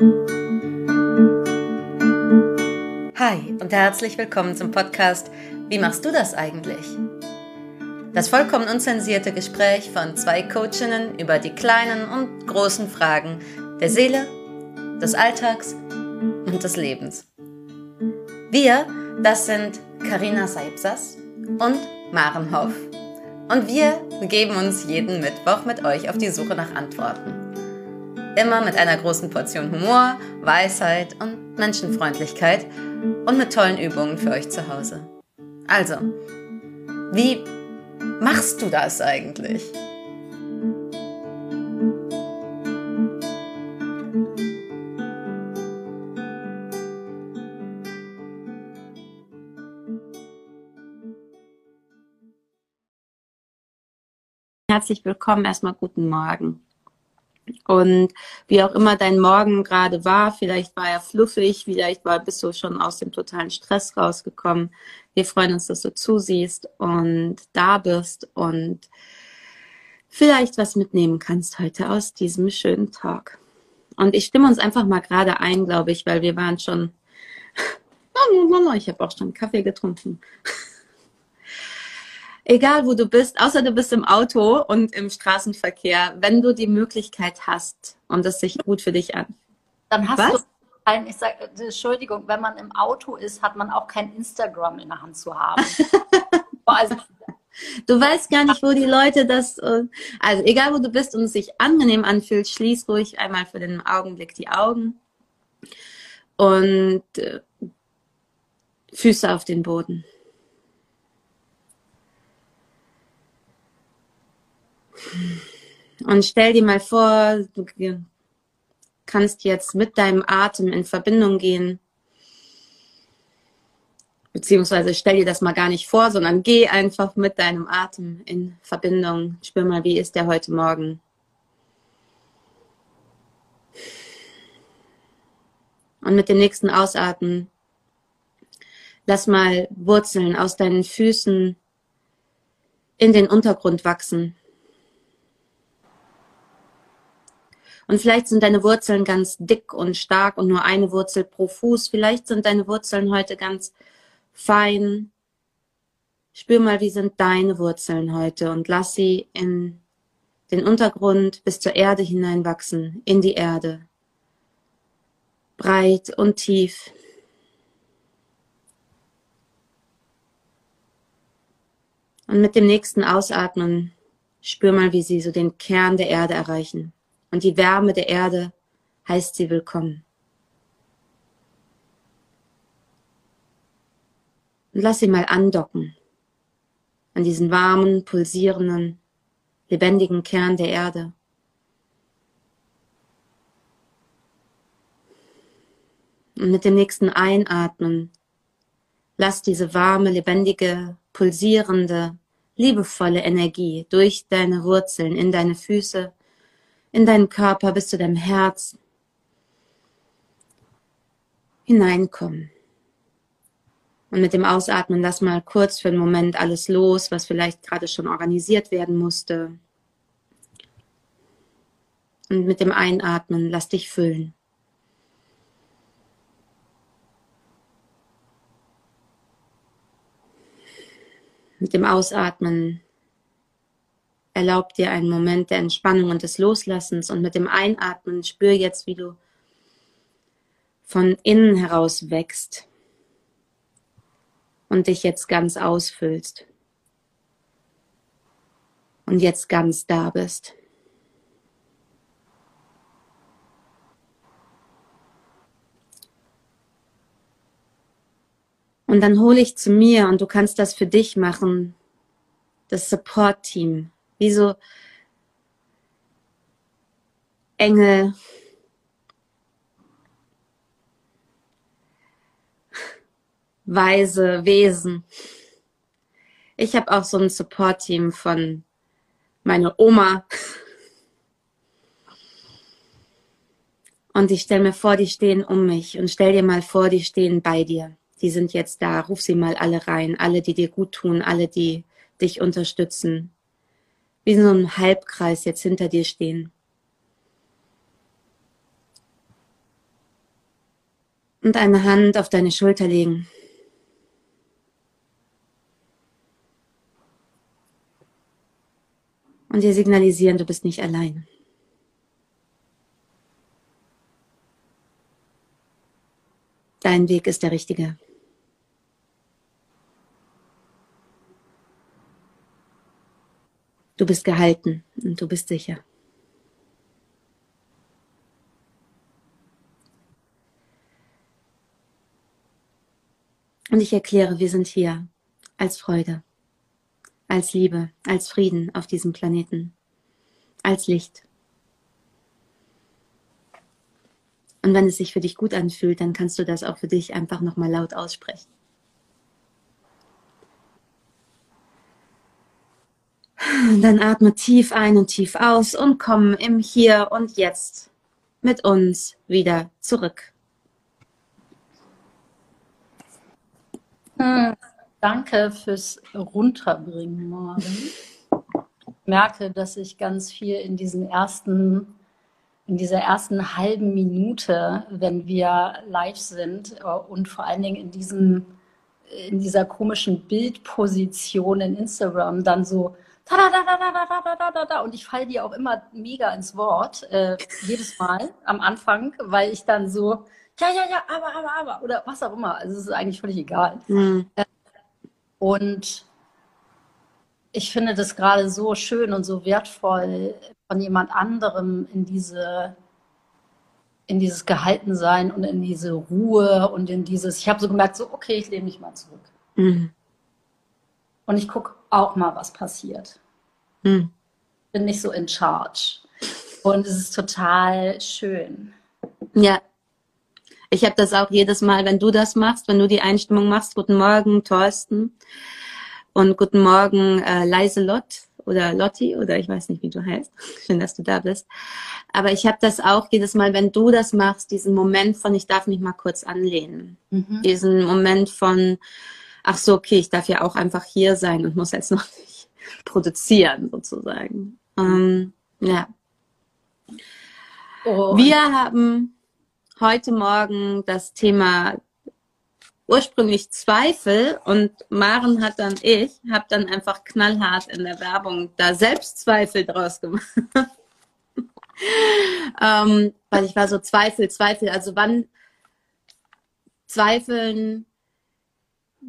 Hi und herzlich willkommen zum Podcast Wie machst du das eigentlich? Das vollkommen unzensierte Gespräch von zwei Coachinnen über die kleinen und großen Fragen der Seele, des Alltags und des Lebens. Wir, das sind Karina Seipsas und Maren Hoff. Und wir begeben uns jeden Mittwoch mit euch auf die Suche nach Antworten. Immer mit einer großen Portion Humor, Weisheit und Menschenfreundlichkeit und mit tollen Übungen für euch zu Hause. Also, wie machst du das eigentlich? Herzlich willkommen, erstmal guten Morgen. Und wie auch immer dein Morgen gerade war, vielleicht war er fluffig, vielleicht war, bist du schon aus dem totalen Stress rausgekommen. Wir freuen uns, dass du zusiehst und da bist und vielleicht was mitnehmen kannst heute aus diesem schönen Tag. Und ich stimme uns einfach mal gerade ein, glaube ich, weil wir waren schon, ich habe auch schon Kaffee getrunken egal wo du bist, außer du bist im Auto und im Straßenverkehr, wenn du die Möglichkeit hast und es sich gut für dich an. Dann hast Was? du ein, ich sag, Entschuldigung, wenn man im Auto ist, hat man auch kein Instagram in der Hand zu haben. also, du weißt gar nicht, wo die Leute das, äh, also egal wo du bist und es sich angenehm anfühlt, schließ ruhig einmal für den Augenblick die Augen und äh, Füße auf den Boden. Und stell dir mal vor, du kannst jetzt mit deinem Atem in Verbindung gehen. Beziehungsweise stell dir das mal gar nicht vor, sondern geh einfach mit deinem Atem in Verbindung. Spür mal, wie ist der heute Morgen. Und mit dem nächsten Ausatmen lass mal Wurzeln aus deinen Füßen in den Untergrund wachsen. Und vielleicht sind deine Wurzeln ganz dick und stark und nur eine Wurzel pro Fuß. Vielleicht sind deine Wurzeln heute ganz fein. Spür mal, wie sind deine Wurzeln heute und lass sie in den Untergrund bis zur Erde hineinwachsen, in die Erde. Breit und tief. Und mit dem nächsten Ausatmen spür mal, wie sie so den Kern der Erde erreichen und die Wärme der Erde heißt sie willkommen. Und lass sie mal andocken an diesen warmen, pulsierenden, lebendigen Kern der Erde. Und mit dem nächsten Einatmen lass diese warme, lebendige, pulsierende, liebevolle Energie durch deine Wurzeln in deine Füße, in deinen Körper bis zu deinem Herz hineinkommen. Und mit dem Ausatmen lass mal kurz für einen Moment alles los, was vielleicht gerade schon organisiert werden musste. Und mit dem Einatmen lass dich füllen. Mit dem Ausatmen Erlaub dir einen Moment der Entspannung und des Loslassens und mit dem Einatmen spür jetzt, wie du von innen heraus wächst und dich jetzt ganz ausfüllst und jetzt ganz da bist. Und dann hole ich zu mir und du kannst das für dich machen, das Support-Team wie so Engel. Weise Wesen. Ich habe auch so ein Support-Team von meiner Oma. Und ich stelle mir vor, die stehen um mich. Und stell dir mal vor, die stehen bei dir. Die sind jetzt da. Ruf sie mal alle rein. Alle, die dir gut tun. Alle, die dich unterstützen wie in so einem Halbkreis jetzt hinter dir stehen. Und eine Hand auf deine Schulter legen. Und dir signalisieren, du bist nicht allein. Dein Weg ist der richtige. Du bist gehalten und du bist sicher. Und ich erkläre, wir sind hier als Freude, als Liebe, als Frieden auf diesem Planeten, als Licht. Und wenn es sich für dich gut anfühlt, dann kannst du das auch für dich einfach nochmal laut aussprechen. Dann atme tief ein und tief aus und komm im Hier und Jetzt mit uns wieder zurück. Hm, danke fürs Runterbringen, Morgen. Ich merke, dass ich ganz viel in diesen ersten, in dieser ersten halben Minute, wenn wir live sind äh, und vor allen Dingen in diesem, in dieser komischen Bildposition in Instagram dann so und ich falle dir auch immer mega ins Wort, äh, jedes Mal am Anfang, weil ich dann so, ja, ja, ja, aber, aber, aber, oder was auch immer. Also es ist eigentlich völlig egal. Mhm. Und ich finde das gerade so schön und so wertvoll, von jemand anderem in diese in dieses Gehaltensein und in diese Ruhe und in dieses, ich habe so gemerkt, so, okay, ich lehne mich mal zurück. Mhm. Und ich gucke auch mal, was passiert. Mhm. Bin nicht so in charge. Und es ist total schön. Ja, ich habe das auch jedes Mal, wenn du das machst, wenn du die Einstimmung machst. Guten Morgen, Thorsten. Und guten Morgen, äh, Leise Lott oder Lotti oder ich weiß nicht, wie du heißt. Schön, dass du da bist. Aber ich habe das auch jedes Mal, wenn du das machst, diesen Moment von, ich darf mich mal kurz anlehnen. Mhm. Diesen Moment von, ach so, okay, ich darf ja auch einfach hier sein und muss jetzt noch nicht produzieren, sozusagen. Ähm, ja. Oh. Wir haben heute Morgen das Thema ursprünglich Zweifel und Maren hat dann ich, habe dann einfach knallhart in der Werbung da Selbstzweifel draus gemacht. ähm, weil ich war so Zweifel, Zweifel, also wann Zweifeln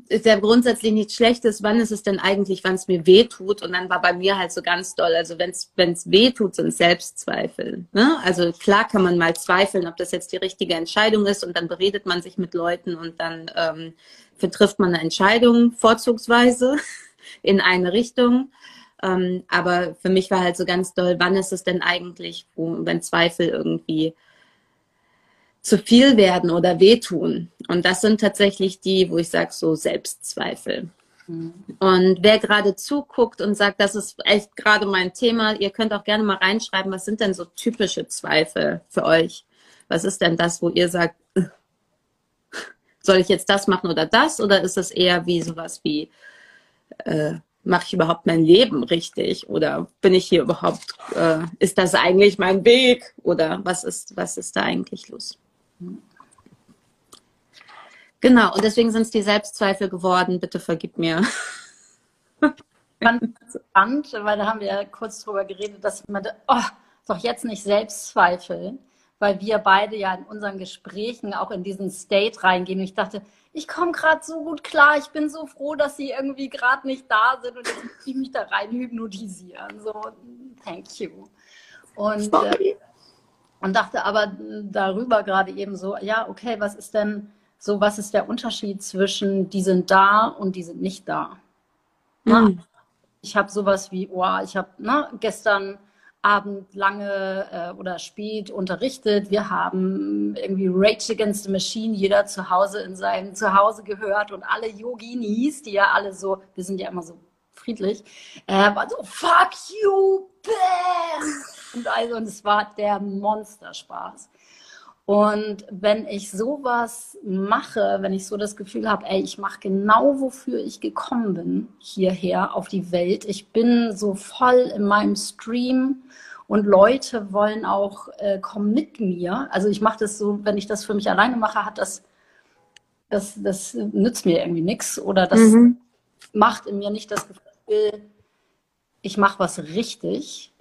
ist ja grundsätzlich nichts Schlechtes. Wann ist es denn eigentlich, wann es mir weh tut? Und dann war bei mir halt so ganz doll. Also wenn es weh tut, sind Selbstzweifel. Ne? Also klar kann man mal zweifeln, ob das jetzt die richtige Entscheidung ist. Und dann beredet man sich mit Leuten und dann ähm, vertrifft man eine Entscheidung vorzugsweise in eine Richtung. Ähm, aber für mich war halt so ganz doll, wann ist es denn eigentlich, wenn Zweifel irgendwie zu viel werden oder wehtun. Und das sind tatsächlich die, wo ich sage, so Selbstzweifel. Mhm. Und wer gerade zuguckt und sagt, das ist echt gerade mein Thema, ihr könnt auch gerne mal reinschreiben, was sind denn so typische Zweifel für euch? Was ist denn das, wo ihr sagt, soll ich jetzt das machen oder das? Oder ist es eher wie sowas wie, äh, mache ich überhaupt mein Leben richtig? Oder bin ich hier überhaupt, äh, ist das eigentlich mein Weg? Oder was ist, was ist da eigentlich los? Genau, und deswegen sind es die Selbstzweifel geworden. Bitte vergib mir. Spannend, weil da haben wir ja kurz drüber geredet, dass ich meinte, oh, doch jetzt nicht Selbstzweifel, weil wir beide ja in unseren Gesprächen auch in diesen State reingehen. Und ich dachte, ich komme gerade so gut klar, ich bin so froh, dass sie irgendwie gerade nicht da sind und jetzt muss ich mich da rein hypnotisieren. So, thank you. Und äh, und dachte aber darüber gerade eben so, ja, okay, was ist denn so, was ist der Unterschied zwischen die sind da und die sind nicht da? Mhm. Ich habe sowas wie, oh, ich habe ne, gestern Abend lange äh, oder spät unterrichtet. Wir haben irgendwie Rage Against the Machine, jeder zu Hause in seinem Zuhause gehört und alle Yoginis, die ja alle so, wir sind ja immer so friedlich, äh, war so, fuck you, bam! Und also, und es war der Monsterspaß. Und wenn ich sowas mache, wenn ich so das Gefühl habe, ey, ich mache genau, wofür ich gekommen bin, hierher auf die Welt. Ich bin so voll in meinem Stream und Leute wollen auch äh, kommen mit mir. Also ich mache das so, wenn ich das für mich alleine mache, hat das das, das nützt mir irgendwie nichts oder das mhm. macht in mir nicht das Gefühl, ich mache was richtig,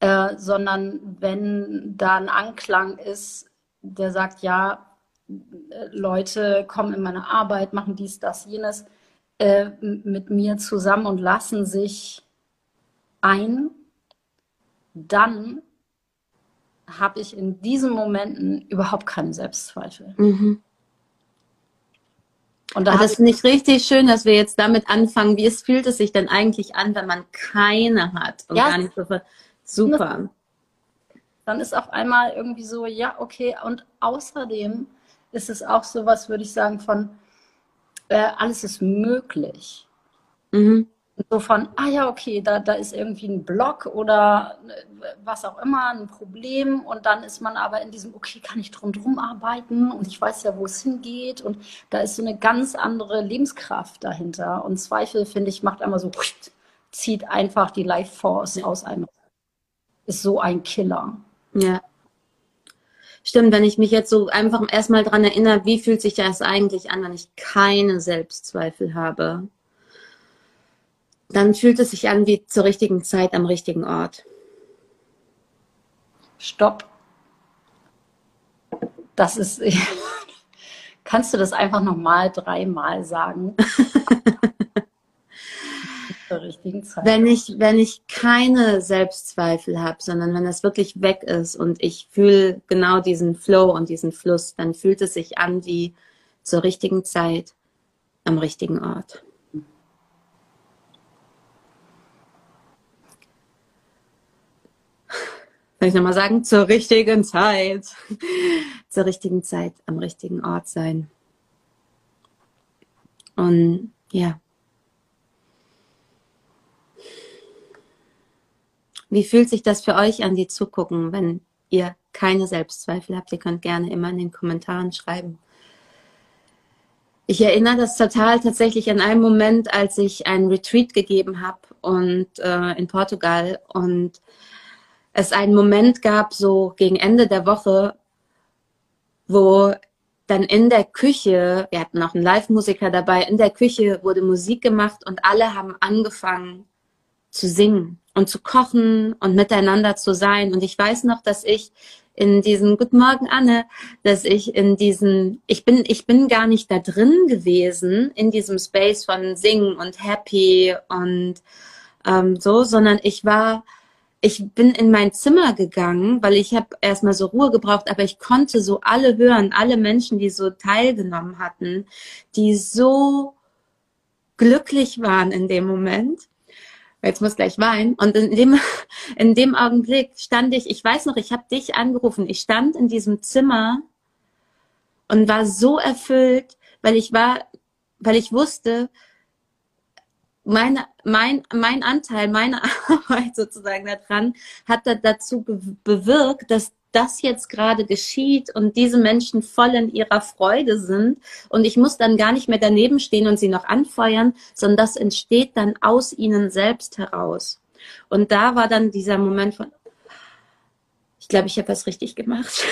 äh, sondern wenn da ein Anklang ist, der sagt, ja, Leute kommen in meine Arbeit, machen dies, das, jenes äh, mit mir zusammen und lassen sich ein, dann habe ich in diesen Momenten überhaupt keinen Selbstzweifel. Mhm. Und da das finde ich richtig schön, dass wir jetzt damit anfangen. Wie es fühlt es sich denn eigentlich an, wenn man keine hat und ja, gar nicht so super. Dann ist auf einmal irgendwie so, ja, okay. Und außerdem ist es auch so was, würde ich sagen, von äh, alles ist möglich. Mhm. So von, ah ja, okay, da, da ist irgendwie ein Block oder äh, was auch immer, ein Problem und dann ist man aber in diesem, okay, kann ich drum drum arbeiten und ich weiß ja, wo es hingeht und da ist so eine ganz andere Lebenskraft dahinter und Zweifel, finde ich, macht einmal so, zieht einfach die Life Force aus einem. Ist so ein Killer. Ja. Stimmt, wenn ich mich jetzt so einfach erstmal dran erinnere, wie fühlt sich das eigentlich an, wenn ich keine Selbstzweifel habe? Dann fühlt es sich an wie zur richtigen Zeit am richtigen Ort. Stopp. Das ist. Kannst du das einfach nochmal dreimal sagen? zur richtigen Zeit. Wenn ich, wenn ich keine Selbstzweifel habe, sondern wenn das wirklich weg ist und ich fühle genau diesen Flow und diesen Fluss, dann fühlt es sich an wie zur richtigen Zeit am richtigen Ort. Soll ich nochmal sagen? Zur richtigen Zeit. zur richtigen Zeit am richtigen Ort sein. Und ja, Wie fühlt sich das für euch an, die zugucken, wenn ihr keine Selbstzweifel habt? Ihr könnt gerne immer in den Kommentaren schreiben. Ich erinnere das total tatsächlich an einen Moment, als ich einen Retreat gegeben habe und äh, in Portugal und es einen Moment gab, so gegen Ende der Woche, wo dann in der Küche, wir hatten noch einen Live-Musiker dabei, in der Küche wurde Musik gemacht und alle haben angefangen zu singen und zu kochen und miteinander zu sein. Und ich weiß noch, dass ich in diesen Guten Morgen Anne, dass ich in diesen ich bin ich bin gar nicht da drin gewesen in diesem Space von Singen und Happy und ähm, so, sondern ich war ich bin in mein Zimmer gegangen, weil ich habe erstmal so Ruhe gebraucht, aber ich konnte so alle hören, alle Menschen, die so teilgenommen hatten, die so glücklich waren in dem Moment jetzt muss gleich weinen. Und in dem, in dem Augenblick stand ich, ich weiß noch, ich habe dich angerufen. Ich stand in diesem Zimmer und war so erfüllt, weil ich war, weil ich wusste, meine, mein, mein Anteil, meine Arbeit sozusagen daran hat dazu bewirkt, dass das jetzt gerade geschieht und diese Menschen voll in ihrer Freude sind und ich muss dann gar nicht mehr daneben stehen und sie noch anfeuern, sondern das entsteht dann aus ihnen selbst heraus. Und da war dann dieser Moment von, ich glaube, ich habe was richtig gemacht.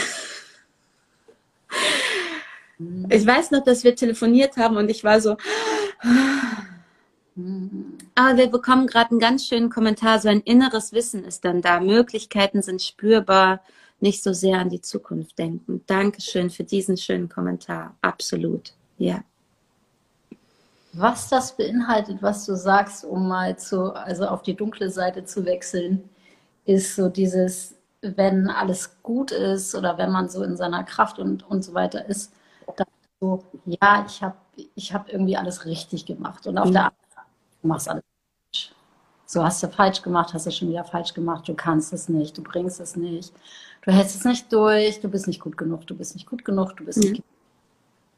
Ich weiß noch, dass wir telefoniert haben und ich war so, aber wir bekommen gerade einen ganz schönen Kommentar, so ein inneres Wissen ist dann da, Möglichkeiten sind spürbar nicht so sehr an die Zukunft denken. Dankeschön für diesen schönen Kommentar. Absolut. Ja. Was das beinhaltet, was du sagst, um mal zu, also auf die dunkle Seite zu wechseln, ist so dieses, wenn alles gut ist oder wenn man so in seiner Kraft und, und so weiter ist, dann so, ja, ich habe ich hab irgendwie alles richtig gemacht. Und auf mhm. der anderen Seite, du machst alles falsch. So hast du falsch gemacht, hast du schon wieder falsch gemacht, du kannst es nicht, du bringst es nicht du hältst es nicht durch, du bist nicht gut genug, du bist nicht gut genug, du bist mhm. nicht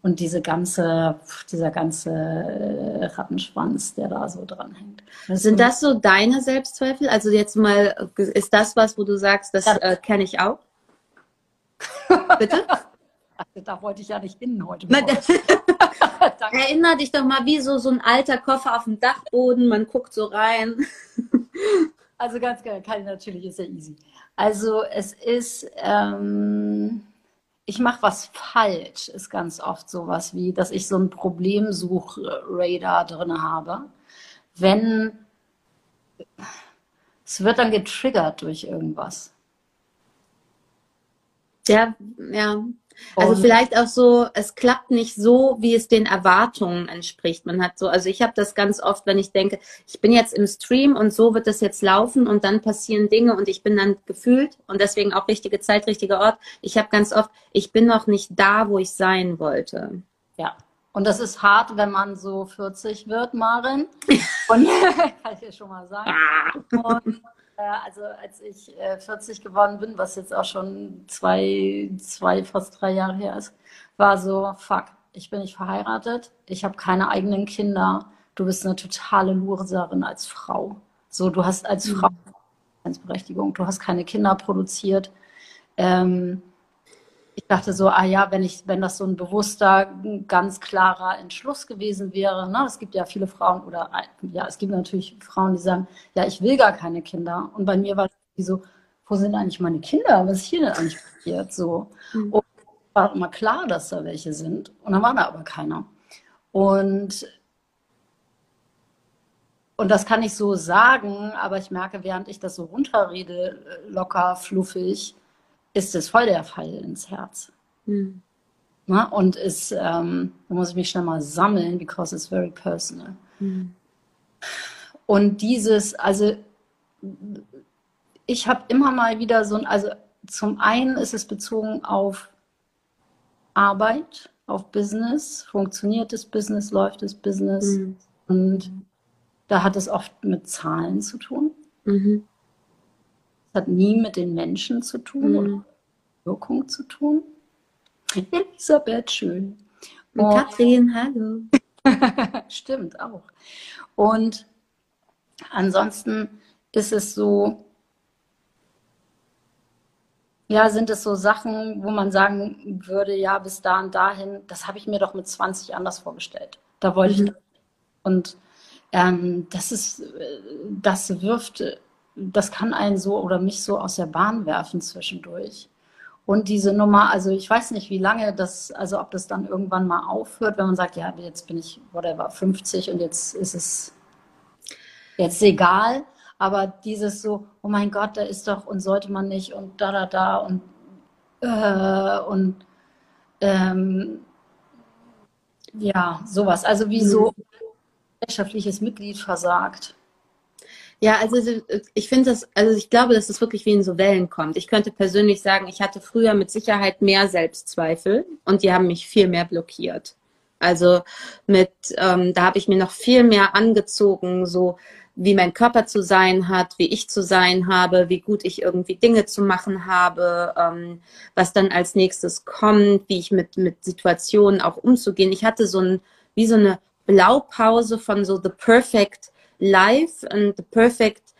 und diese ganze, dieser ganze äh, Rattenschwanz, der da so dran hängt. Das Sind das so deine Selbstzweifel? Also jetzt mal, ist das was, wo du sagst, das ja. äh, kenne ich auch? Bitte? da wollte ich ja nicht hin heute. Erinner dich doch mal, wie so, so ein alter Koffer auf dem Dachboden, man guckt so rein. also ganz geil, kann natürlich, ist ja easy. Also es ist, ähm, ich mache was falsch, ist ganz oft sowas wie, dass ich so ein Problemsuch-Radar drin habe. Wenn es wird dann getriggert durch irgendwas. Ja, ja. Also und vielleicht auch so, es klappt nicht so, wie es den Erwartungen entspricht. Man hat so, also ich habe das ganz oft, wenn ich denke, ich bin jetzt im Stream und so wird das jetzt laufen und dann passieren Dinge und ich bin dann gefühlt und deswegen auch richtige Zeit, richtiger Ort. Ich habe ganz oft, ich bin noch nicht da, wo ich sein wollte. Ja. Und das ist hart, wenn man so 40 wird, Marin. Und kann ich dir schon mal sagen. Ah. Und also als ich 40 äh, geworden bin, was jetzt auch schon zwei, zwei, fast drei Jahre her ist, war so, fuck, ich bin nicht verheiratet, ich habe keine eigenen Kinder, du bist eine totale Loserin als Frau. So, du hast als mhm. Frau Berechtigung, du hast keine Kinder produziert. Ähm, ich dachte so, ah ja, wenn ich, wenn das so ein bewusster, ganz klarer Entschluss gewesen wäre, ne? es gibt ja viele Frauen oder ja, es gibt natürlich Frauen, die sagen, ja, ich will gar keine Kinder. Und bei mir war es so, wo sind eigentlich meine Kinder? Was ist hier denn eigentlich passiert? So. Mhm. Und war immer klar, dass da welche sind. Und dann war da aber keiner. Und und das kann ich so sagen, aber ich merke, während ich das so runterrede, locker, fluffig, ist es voll der Fall ins Herz. Mhm. Na, und ist, ähm, da muss ich mich schnell mal sammeln, because it's very personal. Mhm. Und dieses, also ich habe immer mal wieder so ein, also zum einen ist es bezogen auf Arbeit, auf Business, funktioniert das Business, läuft das Business mhm. und da hat es oft mit Zahlen zu tun. Mhm hat nie mit den Menschen zu tun mhm. oder Wirkung zu tun. Elisabeth, schön. Und Katrin, hallo. Stimmt auch. Und ansonsten ist es so, ja, sind es so Sachen, wo man sagen würde, ja, bis da und dahin, das habe ich mir doch mit 20 anders vorgestellt. Da wollte mhm. ich. Und ähm, das ist, das wirft das kann einen so oder mich so aus der Bahn werfen zwischendurch. Und diese Nummer, also ich weiß nicht, wie lange das, also ob das dann irgendwann mal aufhört, wenn man sagt, ja, jetzt bin ich, whatever, 50 und jetzt ist es jetzt egal. Aber dieses so, oh mein Gott, da ist doch und sollte man nicht und da, da, da und, äh, und ähm, ja, sowas. Also wie so mhm. gesellschaftliches Mitglied versagt. Ja, also ich finde das, also ich glaube, dass es das wirklich wie in so Wellen kommt. Ich könnte persönlich sagen, ich hatte früher mit Sicherheit mehr Selbstzweifel und die haben mich viel mehr blockiert. Also mit, ähm, da habe ich mir noch viel mehr angezogen, so wie mein Körper zu sein hat, wie ich zu sein habe, wie gut ich irgendwie Dinge zu machen habe, ähm, was dann als nächstes kommt, wie ich mit, mit Situationen auch umzugehen. Ich hatte so ein, wie so eine Blaupause von so the perfect life and the perfect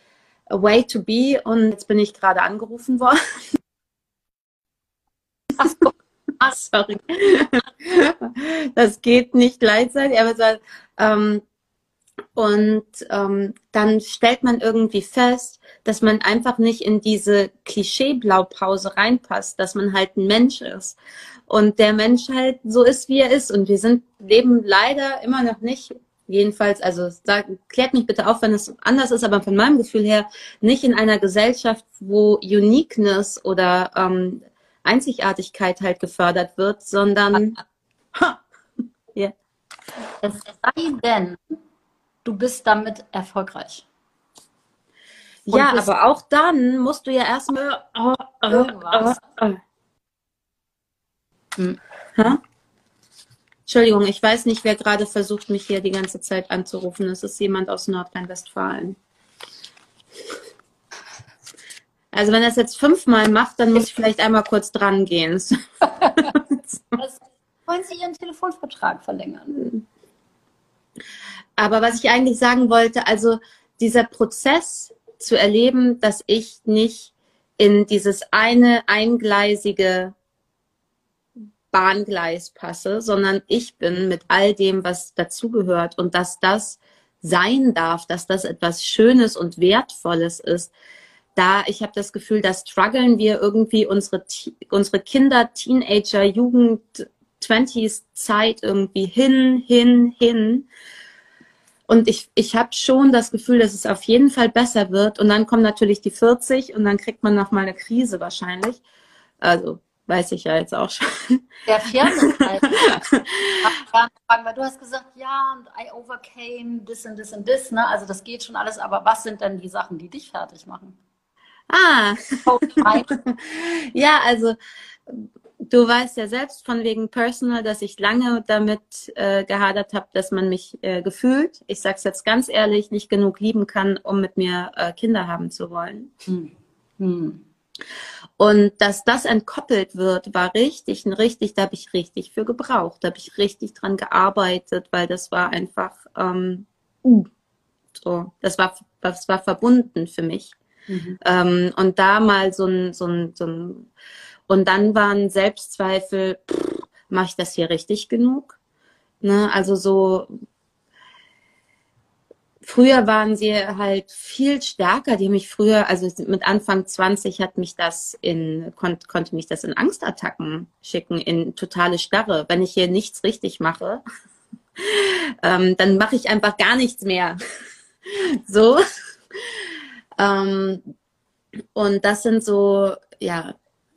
way to be. Und jetzt bin ich gerade angerufen worden. Ach, sorry. Das geht nicht gleichzeitig, aber so, ähm, und ähm, dann stellt man irgendwie fest, dass man einfach nicht in diese Klischee-Blaupause reinpasst, dass man halt ein Mensch ist. Und der Mensch halt so ist, wie er ist. Und wir sind, leben leider immer noch nicht jedenfalls, also sag, klärt mich bitte auf, wenn es anders ist, aber von meinem Gefühl her nicht in einer Gesellschaft, wo Uniqueness oder ähm, Einzigartigkeit halt gefördert wird, sondern ha, yeah. es sei denn, du bist damit erfolgreich. Und ja, aber auch dann musst du ja erstmal oh, oh. Hm. Entschuldigung, ich weiß nicht, wer gerade versucht, mich hier die ganze Zeit anzurufen. Es ist jemand aus Nordrhein-Westfalen. Also wenn er es jetzt fünfmal macht, dann muss ich vielleicht einmal kurz dran gehen. wollen Sie Ihren Telefonvertrag verlängern? Aber was ich eigentlich sagen wollte, also dieser Prozess zu erleben, dass ich nicht in dieses eine eingleisige Bahngleis passe, sondern ich bin mit all dem, was dazugehört und dass das sein darf, dass das etwas Schönes und Wertvolles ist. da, ich habe das Gefühl, da strugglen wir irgendwie unsere, unsere Kinder, Teenager, Jugend, 20s Zeit irgendwie hin, hin, hin. Und ich, ich habe schon das Gefühl, dass es auf jeden Fall besser wird. Und dann kommen natürlich die 40 und dann kriegt man noch mal eine Krise wahrscheinlich. Also weiß ich ja jetzt auch schon. Der Firmenseite. weil du hast gesagt, ja, und I overcame this and this and this, ne? Also das geht schon alles, aber was sind denn die Sachen, die dich fertig machen? Ah. ja, also du weißt ja selbst von wegen Personal, dass ich lange damit äh, gehadert habe, dass man mich äh, gefühlt, ich sag's jetzt ganz ehrlich, nicht genug lieben kann, um mit mir äh, Kinder haben zu wollen. Hm. Hm. Und dass das entkoppelt wird, war richtig, richtig, da habe ich richtig für gebraucht, da habe ich richtig dran gearbeitet, weil das war einfach, ähm, uh, so, das war, das war verbunden für mich. Mhm. Ähm, und da mal so ein, so ein, so ein, und dann waren Selbstzweifel, mache ich das hier richtig genug? Ne? Also so, früher waren sie halt viel stärker. Die mich früher, also mit Anfang 20 hat mich das in, kon konnte mich das in Angstattacken schicken, in totale Starre. Wenn ich hier nichts richtig mache, ähm, dann mache ich einfach gar nichts mehr. so. Ähm, und das sind so, ja,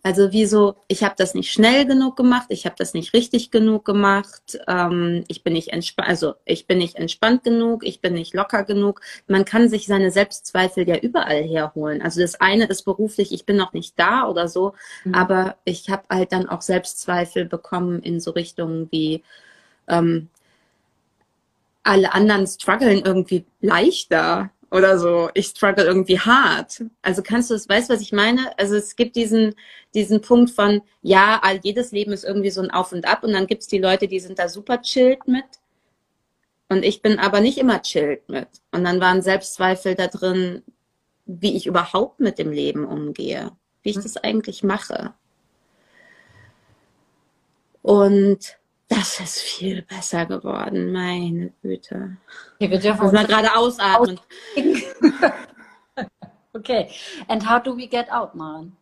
also wie so, ich habe das nicht schnell genug gemacht, ich habe das nicht richtig genug gemacht, ähm, ich bin nicht entspannt, also ich bin nicht entspannt genug, ich bin nicht locker genug. Man kann sich seine Selbstzweifel ja überall herholen. Also das eine ist beruflich, ich bin noch nicht da oder so, mhm. aber ich habe halt dann auch Selbstzweifel bekommen in so Richtungen wie ähm, alle anderen strugglen irgendwie leichter oder so, ich struggle irgendwie hart. Also kannst du es, weißt du, was ich meine? Also es gibt diesen, diesen Punkt von, ja, all, jedes Leben ist irgendwie so ein Auf und Ab und dann gibt es die Leute, die sind da super chillt mit. Und ich bin aber nicht immer chillt mit. Und dann waren Selbstzweifel da drin, wie ich überhaupt mit dem Leben umgehe, wie ich hm. das eigentlich mache. Und das ist viel besser geworden, meine Güte. Okay, wir dürfen mal gerade ausatmen. okay, and how do we get out, Maren?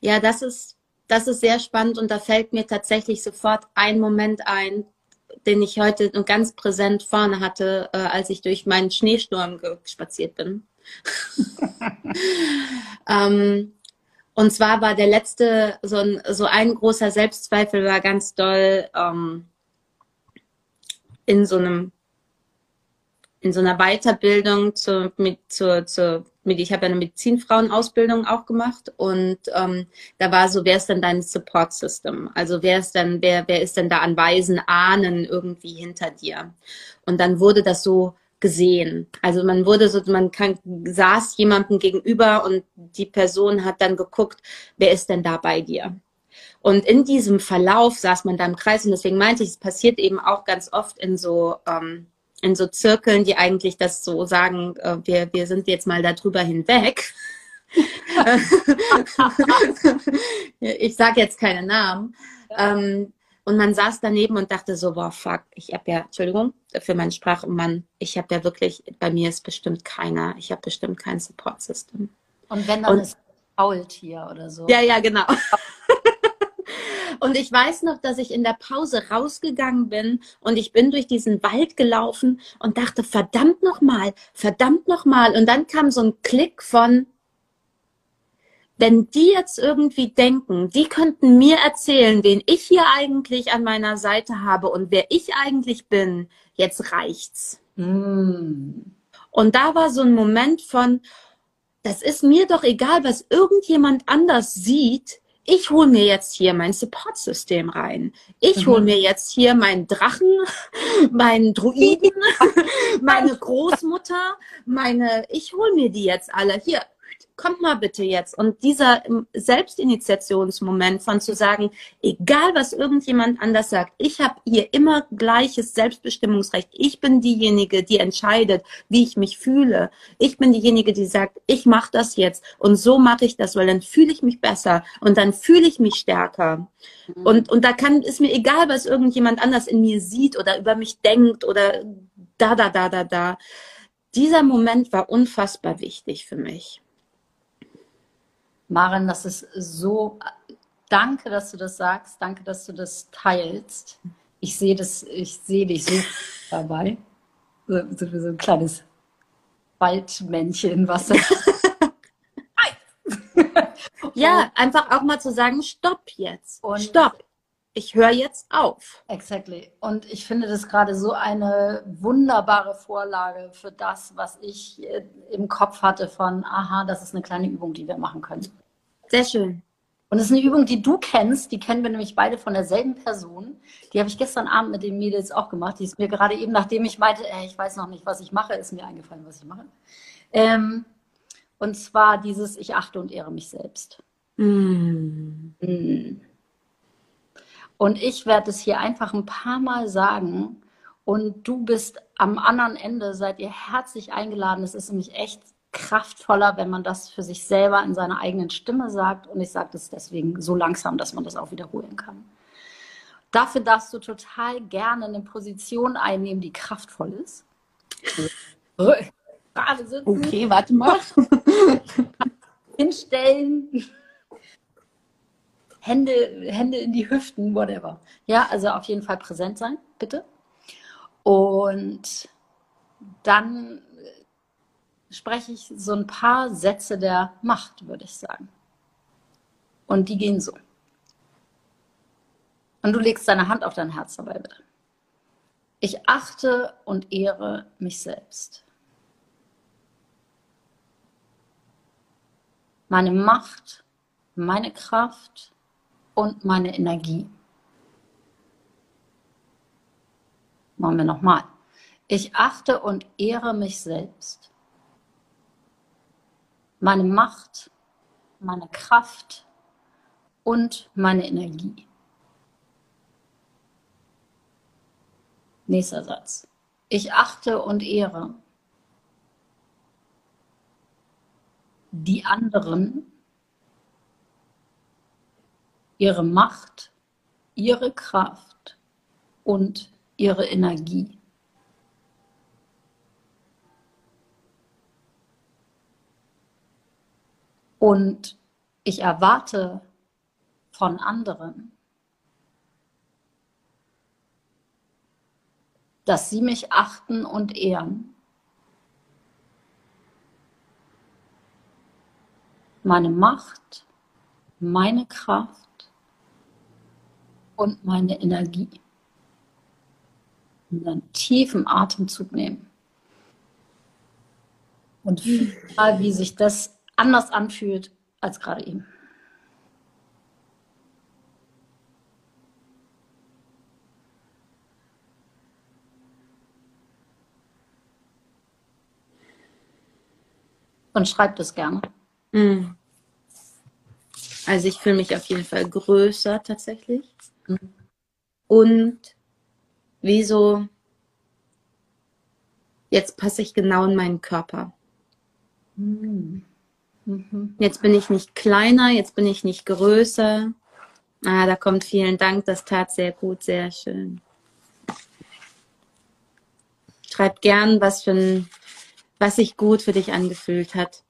Ja, das ist, das ist sehr spannend und da fällt mir tatsächlich sofort ein Moment ein, den ich heute ganz präsent vorne hatte, äh, als ich durch meinen Schneesturm spaziert bin. ähm, und zwar war der letzte, so ein, so ein großer Selbstzweifel war ganz doll ähm, in so einem, in so einer Weiterbildung zur, mit, zur, zur ich habe ja eine Medizinfrauenausbildung auch gemacht und ähm, da war so, wer ist denn dein Support System? Also wer ist denn, wer, wer ist denn da an weisen Ahnen irgendwie hinter dir? Und dann wurde das so gesehen. Also man wurde so, man kann, saß jemandem gegenüber und die Person hat dann geguckt, wer ist denn da bei dir? Und in diesem Verlauf saß man da im Kreis und deswegen meinte ich, es passiert eben auch ganz oft in so, ähm, in so Zirkeln, die eigentlich das so sagen, äh, wir, wir sind jetzt mal darüber hinweg. ich sage jetzt keine Namen. Ähm, und man saß daneben und dachte so, boah, fuck, ich habe ja, Entschuldigung für meinen Sprachmann, ich habe ja wirklich, bei mir ist bestimmt keiner, ich habe bestimmt kein Support-System. Und wenn dann und, ist Faultier oder so. Ja, ja, genau. Und ich weiß noch, dass ich in der Pause rausgegangen bin und ich bin durch diesen Wald gelaufen und dachte, verdammt nochmal, verdammt nochmal. Und dann kam so ein Klick von, wenn die jetzt irgendwie denken, die könnten mir erzählen, wen ich hier eigentlich an meiner Seite habe und wer ich eigentlich bin, jetzt reicht's. Mm. Und da war so ein Moment von, das ist mir doch egal, was irgendjemand anders sieht. Ich hole mir jetzt hier mein Support-System rein. Ich hole mhm. mir jetzt hier meinen Drachen, meinen Druiden, meine Großmutter, meine, ich hole mir die jetzt alle. Hier, kommt mal bitte jetzt. Und dieser Selbstinitiationsmoment von zu sagen, egal was irgendjemand anders sagt, ich habe hier immer gleiches Selbstbestimmungsrecht. Ich bin diejenige, die entscheidet, wie ich mich fühle. Ich bin diejenige, die sagt, ich mache das jetzt und so mache ich das, weil dann fühle ich mich besser und dann fühle ich mich stärker. Mhm. Und, und da kann, ist mir egal, was irgendjemand anders in mir sieht oder über mich denkt oder da, da, da, da, da dieser Moment war unfassbar wichtig für mich. Maren, das ist so, danke, dass du das sagst, danke, dass du das teilst. Ich sehe das, ich sehe dich so dabei. So, so, so ein kleines Waldmännchen, was ja, einfach auch mal zu sagen, stopp jetzt. Und stopp. Ich höre jetzt auf. Exactly. Und ich finde das gerade so eine wunderbare Vorlage für das, was ich äh, im Kopf hatte von, aha, das ist eine kleine Übung, die wir machen können. Sehr schön. Und es ist eine Übung, die du kennst, die kennen wir nämlich beide von derselben Person. Die habe ich gestern Abend mit den Mädels auch gemacht. Die ist mir gerade eben, nachdem ich meinte, ey, ich weiß noch nicht, was ich mache, ist mir eingefallen, was ich mache. Ähm, und zwar dieses Ich achte und ehre mich selbst. Mm. Mm. Und ich werde es hier einfach ein paar Mal sagen. Und du bist am anderen Ende, seid ihr herzlich eingeladen. Es ist nämlich echt kraftvoller, wenn man das für sich selber in seiner eigenen Stimme sagt. Und ich sage das deswegen so langsam, dass man das auch wiederholen kann. Dafür darfst du total gerne eine Position einnehmen, die kraftvoll ist. Okay, warte mal. Hinstellen. Hände, Hände in die Hüften, whatever. Ja, also auf jeden Fall präsent sein, bitte. Und dann spreche ich so ein paar Sätze der Macht, würde ich sagen. Und die gehen so. Und du legst deine Hand auf dein Herz dabei, bitte. Ich achte und ehre mich selbst. Meine Macht, meine Kraft und meine Energie. Machen wir nochmal. Ich achte und ehre mich selbst. Meine Macht, meine Kraft und meine Energie. Nächster Satz. Ich achte und ehre die anderen ihre Macht, ihre Kraft und ihre Energie. Und ich erwarte von anderen, dass sie mich achten und ehren. Meine Macht, meine Kraft und meine Energie. Und einen tiefen Atemzug nehmen. Und mal, wie sich das anders anfühlt als gerade eben. Und schreib das gerne. Mm. Also ich fühle mich auf jeden Fall größer tatsächlich. Und wieso, jetzt passe ich genau in meinen Körper. Mhm. Jetzt bin ich nicht kleiner, jetzt bin ich nicht größer. Ah, da kommt vielen Dank, das tat sehr gut, sehr schön. Schreib gern, was für ein, was sich gut für dich angefühlt hat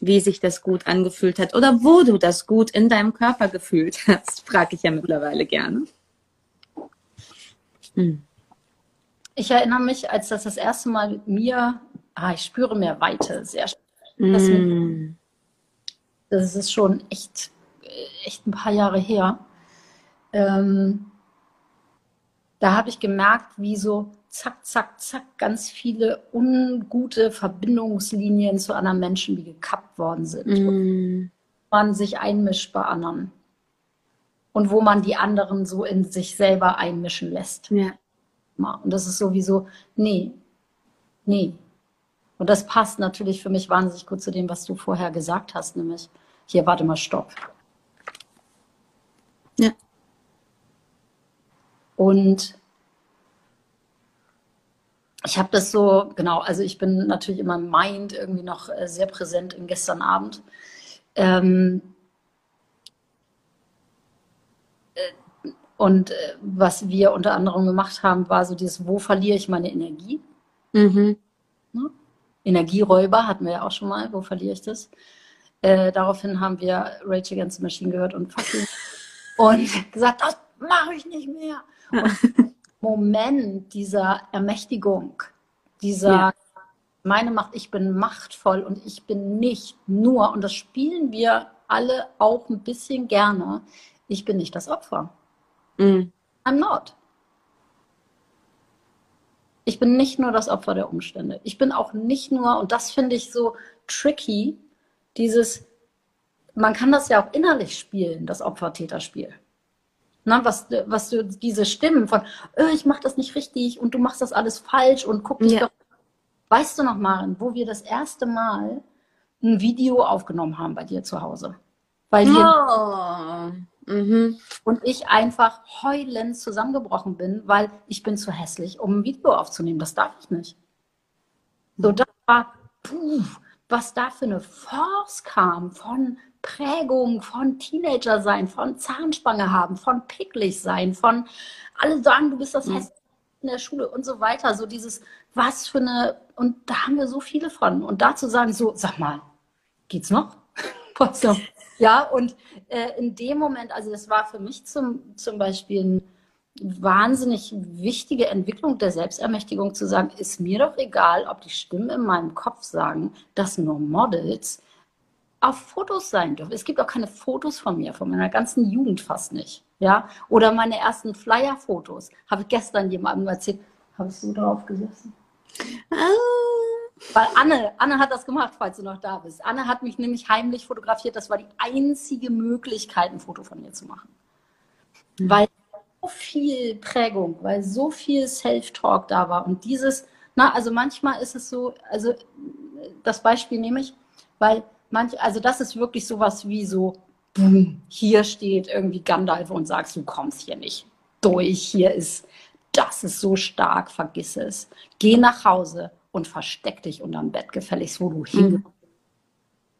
wie sich das gut angefühlt hat oder wo du das gut in deinem Körper gefühlt hast, frage ich ja mittlerweile gerne. Hm. Ich erinnere mich, als das das erste Mal mit mir, ah, ich spüre mehr Weite, sehr das, hm. das ist schon echt, echt ein paar Jahre her. Ähm, da habe ich gemerkt, wie so zack, zack, zack, ganz viele ungute Verbindungslinien zu anderen Menschen wie gekappt worden sind. Mm. man sich einmischt bei anderen. Und wo man die anderen so in sich selber einmischen lässt. Ja. Und das ist sowieso, nee, nee. Und das passt natürlich für mich wahnsinnig gut zu dem, was du vorher gesagt hast, nämlich, hier, warte mal, stopp. Ja. Und ich habe das so, genau, also ich bin natürlich in meinem Mind irgendwie noch äh, sehr präsent in gestern Abend. Ähm, äh, und äh, was wir unter anderem gemacht haben, war so dieses, wo verliere ich meine Energie? Mhm. Ne? Energieräuber hatten wir ja auch schon mal. Wo verliere ich das? Äh, daraufhin haben wir Rage Against the Machine gehört und fucking und gesagt, das mache ich nicht mehr. Und Moment dieser Ermächtigung, dieser ja. meine Macht, ich bin machtvoll und ich bin nicht nur, und das spielen wir alle auch ein bisschen gerne, ich bin nicht das Opfer. Mm. I'm not. Ich bin nicht nur das Opfer der Umstände. Ich bin auch nicht nur, und das finde ich so tricky, dieses, man kann das ja auch innerlich spielen, das Opfer-Täter-Spiel. Na, was, was du, diese Stimmen von, oh, ich mache das nicht richtig und du machst das alles falsch und guck dich ja. doch. Weißt du noch, Maren, wo wir das erste Mal ein Video aufgenommen haben bei dir zu Hause? Weil wir, oh. Mhm. Und ich einfach heulend zusammengebrochen bin, weil ich bin zu hässlich, um ein Video aufzunehmen. Das darf ich nicht. So, das war, puh, was da für eine Force kam von Prägung, von Teenager sein, von Zahnspange haben, von picklig sein, von alle sagen, du bist das mhm. in der Schule und so weiter. So dieses, was für eine, und da haben wir so viele von. Und dazu sagen, so, sag mal, geht's noch? ja, und äh, in dem Moment, also das war für mich zum, zum Beispiel eine wahnsinnig wichtige Entwicklung der Selbstermächtigung zu sagen, ist mir doch egal, ob die Stimmen in meinem Kopf sagen, dass nur Models auf Fotos sein dürfen. Es gibt auch keine Fotos von mir, von meiner ganzen Jugend fast nicht. Ja? Oder meine ersten Flyer-Fotos. Habe ich gestern jemandem erzählt. Habe ich so drauf gesessen. Oh. Weil Anne, Anne hat das gemacht, falls du noch da bist. Anne hat mich nämlich heimlich fotografiert. Das war die einzige Möglichkeit, ein Foto von mir zu machen. Mhm. Weil so viel Prägung, weil so viel Self-Talk da war. Und dieses, na, also manchmal ist es so, also das Beispiel nehme ich, weil manch, also das ist wirklich sowas wie so, boom, hier steht irgendwie Gandalf und sagst, du kommst hier nicht durch, hier ist, das ist so stark, vergiss es. Geh nach Hause, und versteck dich unterm Bett gefälligst, wo du hin. Mhm.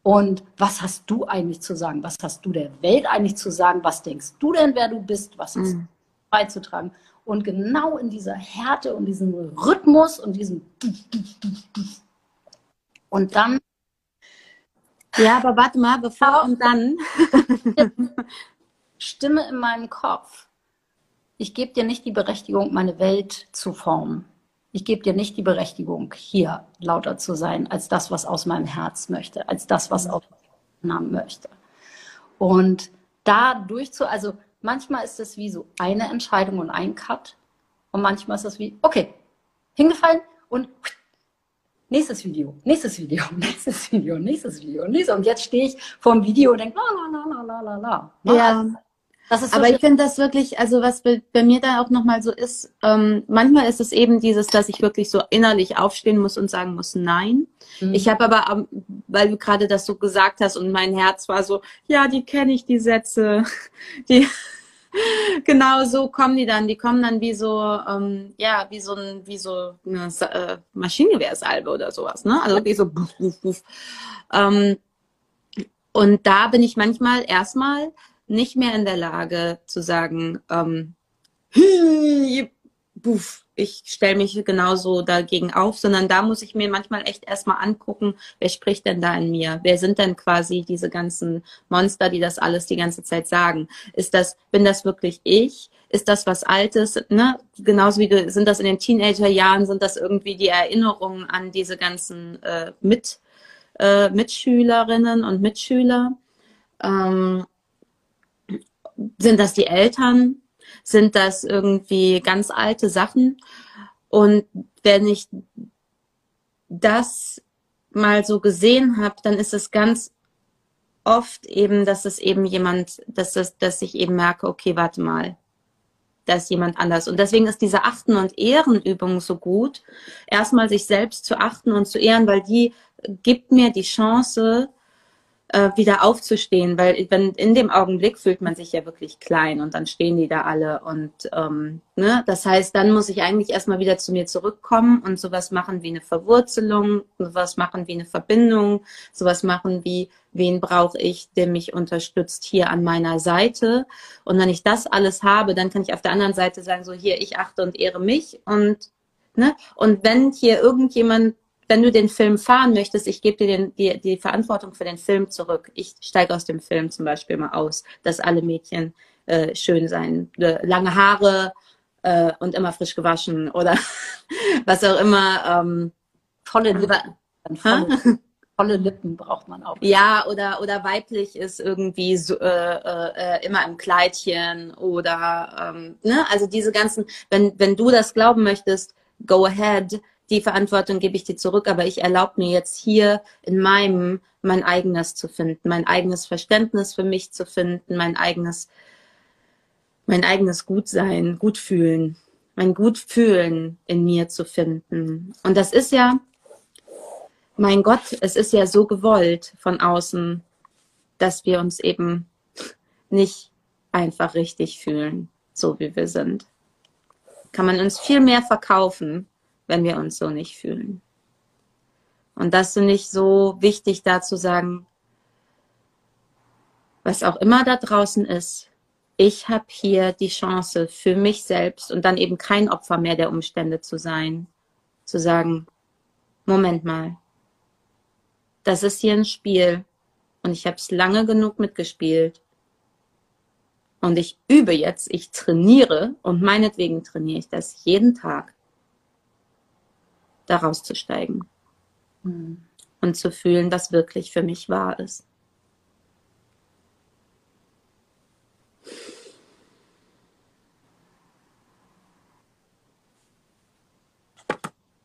Und was hast du eigentlich zu sagen? Was hast du der Welt eigentlich zu sagen? Was denkst du denn, wer du bist? Was hast mhm. du beizutragen? Und genau in dieser Härte und diesem Rhythmus und diesem und dann ja, aber warte mal, bevor und dann Stimme in meinem Kopf. Ich gebe dir nicht die Berechtigung, meine Welt zu formen ich gebe dir nicht die Berechtigung, hier lauter zu sein, als das, was aus meinem Herz möchte, als das, was mhm. aus meinem möchte. Und da durchzu, also manchmal ist es wie so eine Entscheidung und ein Cut. Und manchmal ist es wie, okay, hingefallen und nächstes Video, nächstes Video, nächstes Video, nächstes Video, nächstes. Und jetzt stehe ich vor dem Video und denke, la, la, la, la, la, la. Ja. Also, aber ich finde das wirklich, also was bei, bei mir da auch nochmal so ist, ähm, manchmal ist es eben dieses, dass ich wirklich so innerlich aufstehen muss und sagen muss, nein. Mhm. Ich habe aber, weil du gerade das so gesagt hast und mein Herz war so, ja, die kenne ich, die Sätze, die genau so kommen die dann. Die kommen dann wie so, ähm, ja, wie so ein, wie so eine äh, Maschinengewehrsalbe oder sowas, ne? Also wie so buff, buff, buff. Ähm, und da bin ich manchmal erstmal nicht mehr in der Lage zu sagen, ähm, buff, ich stelle mich genauso dagegen auf, sondern da muss ich mir manchmal echt erstmal angucken, wer spricht denn da in mir? Wer sind denn quasi diese ganzen Monster, die das alles die ganze Zeit sagen? Ist das, bin das wirklich ich? Ist das was Altes? Ne? Genauso wie sind das in den Teenagerjahren, sind das irgendwie die Erinnerungen an diese ganzen äh, Mit, äh, Mitschülerinnen und Mitschüler? Ähm, sind das die Eltern? Sind das irgendwie ganz alte Sachen? Und wenn ich das mal so gesehen habe, dann ist es ganz oft eben, dass es eben jemand, dass, es, dass ich eben merke, okay, warte mal, da ist jemand anders. Und deswegen ist diese Achten- und Ehrenübung so gut, erstmal sich selbst zu achten und zu ehren, weil die gibt mir die Chance, äh, wieder aufzustehen, weil wenn in dem Augenblick fühlt man sich ja wirklich klein und dann stehen die da alle und ähm, ne, das heißt, dann muss ich eigentlich erstmal wieder zu mir zurückkommen und sowas machen wie eine Verwurzelung, sowas machen wie eine Verbindung, sowas machen wie wen brauche ich, der mich unterstützt hier an meiner Seite? Und wenn ich das alles habe, dann kann ich auf der anderen Seite sagen so hier ich achte und ehre mich und ne? Und wenn hier irgendjemand wenn du den Film fahren möchtest, ich gebe dir den, die, die Verantwortung für den Film zurück. Ich steige aus dem Film zum Beispiel mal aus, dass alle Mädchen äh, schön sein, äh, lange Haare äh, und immer frisch gewaschen oder was auch immer. Ähm, volle Lippen. Volle, volle, Lippen braucht man auch. Ja, oder, oder weiblich ist irgendwie so, äh, äh, immer im Kleidchen oder ähm, ne? also diese ganzen, wenn, wenn du das glauben möchtest, go ahead die Verantwortung gebe ich dir zurück, aber ich erlaube mir jetzt hier in meinem mein eigenes zu finden, mein eigenes Verständnis für mich zu finden, mein eigenes, mein eigenes Gutsein, Gutfühlen, mein Gutfühlen in mir zu finden. Und das ist ja, mein Gott, es ist ja so gewollt von außen, dass wir uns eben nicht einfach richtig fühlen, so wie wir sind. Kann man uns viel mehr verkaufen, wenn wir uns so nicht fühlen. Und das finde ich so wichtig, da zu sagen, was auch immer da draußen ist, ich habe hier die Chance für mich selbst und dann eben kein Opfer mehr der Umstände zu sein, zu sagen, Moment mal, das ist hier ein Spiel und ich habe es lange genug mitgespielt. Und ich übe jetzt, ich trainiere und meinetwegen trainiere ich das jeden Tag da rauszusteigen mhm. und zu fühlen, was wirklich für mich wahr ist.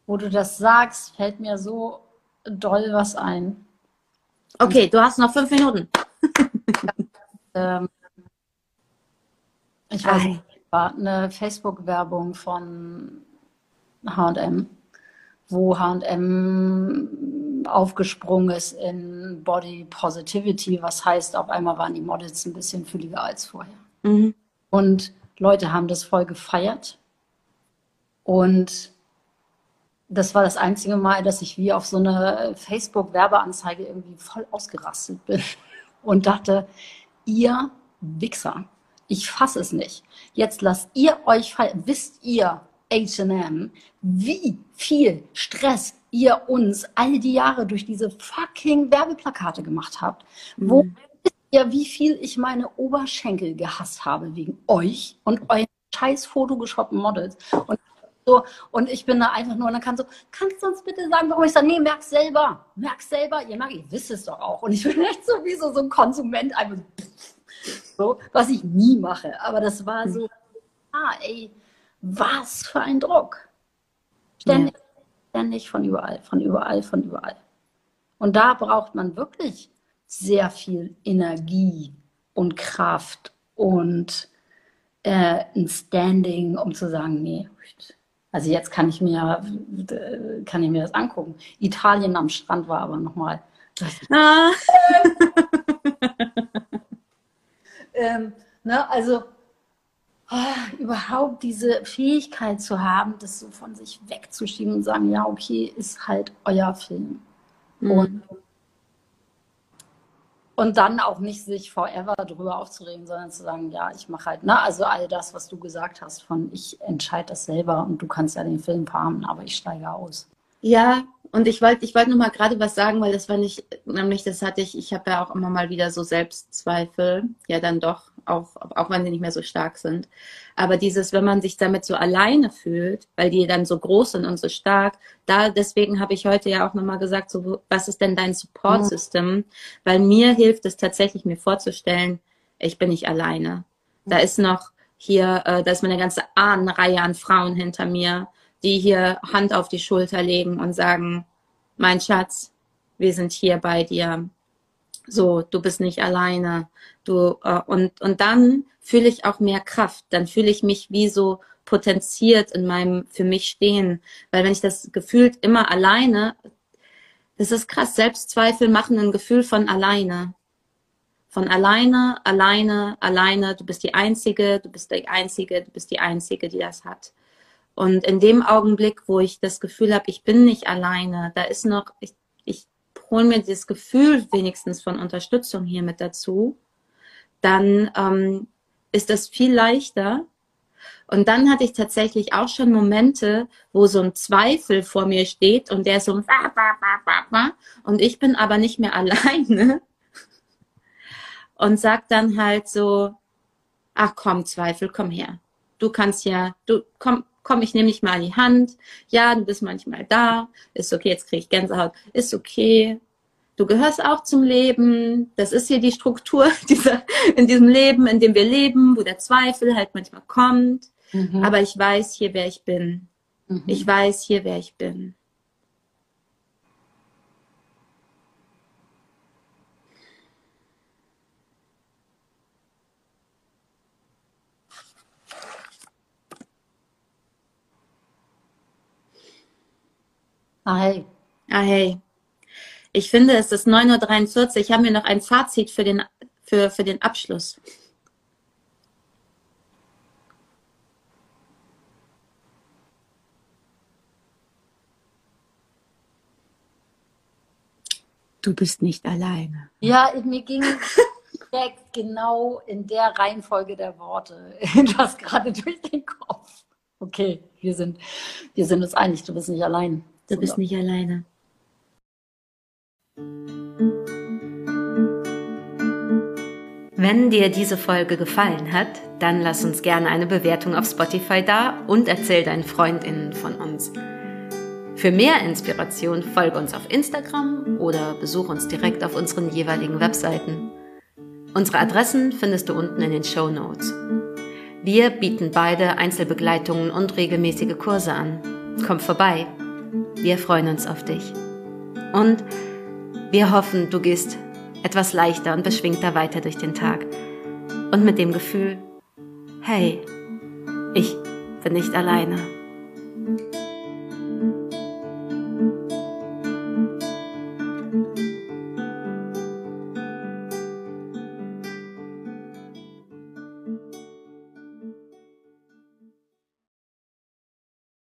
Wo du das sagst, fällt mir so doll was ein. Okay, du hast noch fünf Minuten. ähm, ich weiß nicht, war eine Facebook-Werbung von H&M wo HM aufgesprungen ist in Body Positivity, was heißt, auf einmal waren die Models ein bisschen fülliger als vorher. Mhm. Und Leute haben das voll gefeiert. Und das war das einzige Mal, dass ich wie auf so eine Facebook-Werbeanzeige irgendwie voll ausgerastet bin und dachte, ihr Wichser, ich fasse es nicht. Jetzt lasst ihr euch feiern. Wisst ihr, HM, wie viel Stress ihr uns all die Jahre durch diese fucking Werbeplakate gemacht habt, mhm. wo wisst ihr, wie viel ich meine Oberschenkel gehasst habe wegen euch und euren scheiß fotogeshoppten Models. Und so, und ich bin da einfach nur, und dann kann so, kannst du uns bitte sagen, warum ich sage, nee, merk selber, merk selber, ihr merkt, ihr wisst es doch auch. Und ich bin echt sowieso so ein Konsument, einfach so, was ich nie mache. Aber das war so, ah, ey, was für ein Druck. Ständig, ja. ständig von überall, von überall, von überall. Und da braucht man wirklich sehr viel Energie und Kraft und äh, ein Standing, um zu sagen, nee, also jetzt kann ich mir, kann ich mir das angucken. Italien am Strand war aber nochmal. Ah. ähm, ne, also oh, überhaupt diese Fähigkeit zu haben, das so von sich wegzuschieben und sagen, ja, okay, ist halt euer Film. Mhm. Und, und dann auch nicht sich forever darüber aufzuregen, sondern zu sagen, ja, ich mache halt, ne, also all das, was du gesagt hast, von ich entscheide das selber und du kannst ja den Film farmen, aber ich steige aus. Ja, und ich wollte ich wollte noch mal gerade was sagen, weil das war nicht, nämlich das hatte ich, ich habe ja auch immer mal wieder so Selbstzweifel, ja dann doch, auch, auch wenn sie nicht mehr so stark sind. Aber dieses, wenn man sich damit so alleine fühlt, weil die dann so groß sind und so stark, da deswegen habe ich heute ja auch nochmal gesagt, so, was ist denn dein Support-System? Mhm. Weil mir hilft es tatsächlich, mir vorzustellen, ich bin nicht alleine. Da ist noch hier, äh, da ist meine ganze Ahnenreihe an Frauen hinter mir die hier Hand auf die Schulter legen und sagen, mein Schatz, wir sind hier bei dir. So, du bist nicht alleine. Du, äh, und, und dann fühle ich auch mehr Kraft. Dann fühle ich mich wie so potenziert in meinem für mich stehen. Weil wenn ich das gefühlt immer alleine, das ist krass. Selbstzweifel machen ein Gefühl von alleine. Von alleine, alleine, alleine. Du bist die Einzige, du bist die Einzige, du bist die Einzige, die das hat. Und in dem Augenblick, wo ich das Gefühl habe, ich bin nicht alleine, da ist noch, ich, ich hole mir das Gefühl wenigstens von Unterstützung hier mit dazu, dann ähm, ist das viel leichter. Und dann hatte ich tatsächlich auch schon Momente, wo so ein Zweifel vor mir steht und der so und ich bin aber nicht mehr alleine und sag dann halt so, ach komm, Zweifel, komm her. Du kannst ja, du komm, komm, ich nehme dich mal an die Hand. Ja, du bist manchmal da. Ist okay, jetzt kriege ich Gänsehaut. Ist okay. Du gehörst auch zum Leben. Das ist hier die Struktur dieser, in diesem Leben, in dem wir leben, wo der Zweifel halt manchmal kommt. Mhm. Aber ich weiß hier, wer ich bin. Mhm. Ich weiß hier, wer ich bin. Ah, hey. Ah, hey. Ich finde, es ist 9.43 Uhr. Ich habe mir noch ein Fazit für den, für, für den Abschluss. Du bist nicht alleine. Ja, mir ging direkt genau in der Reihenfolge der Worte das gerade durch den Kopf. Okay, wir sind, wir sind uns einig, du bist nicht allein. Du bist nicht alleine. Wenn dir diese Folge gefallen hat, dann lass uns gerne eine Bewertung auf Spotify da und erzähl deinen FreundInnen von uns. Für mehr Inspiration folge uns auf Instagram oder besuch uns direkt auf unseren jeweiligen Webseiten. Unsere Adressen findest du unten in den Show Notes. Wir bieten beide Einzelbegleitungen und regelmäßige Kurse an. Komm vorbei. Wir freuen uns auf dich. Und wir hoffen, du gehst etwas leichter und beschwingter weiter durch den Tag. Und mit dem Gefühl, hey, ich bin nicht alleine.